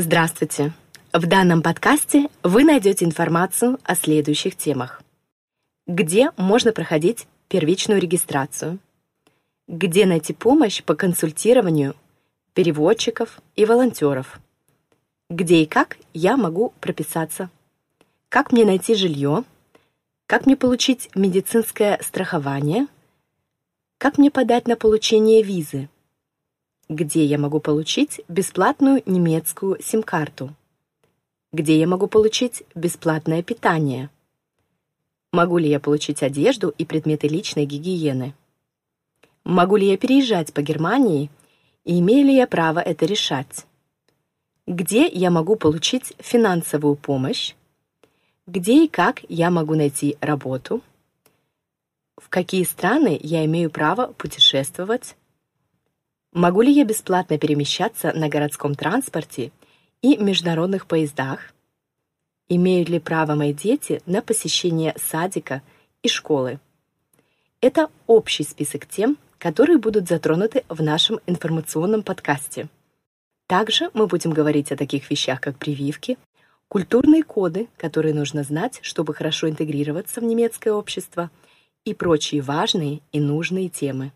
Здравствуйте! В данном подкасте вы найдете информацию о следующих темах. Где можно проходить первичную регистрацию? Где найти помощь по консультированию переводчиков и волонтеров? Где и как я могу прописаться? Как мне найти жилье? Как мне получить медицинское страхование? Как мне подать на получение визы? Где я могу получить бесплатную немецкую сим-карту? Где я могу получить бесплатное питание? Могу ли я получить одежду и предметы личной гигиены? Могу ли я переезжать по Германии и имею ли я право это решать? Где я могу получить финансовую помощь? Где и как я могу найти работу? В какие страны я имею право путешествовать? Могу ли я бесплатно перемещаться на городском транспорте и международных поездах? Имеют ли право мои дети на посещение садика и школы? Это общий список тем, которые будут затронуты в нашем информационном подкасте. Также мы будем говорить о таких вещах, как прививки, культурные коды, которые нужно знать, чтобы хорошо интегрироваться в немецкое общество, и прочие важные и нужные темы.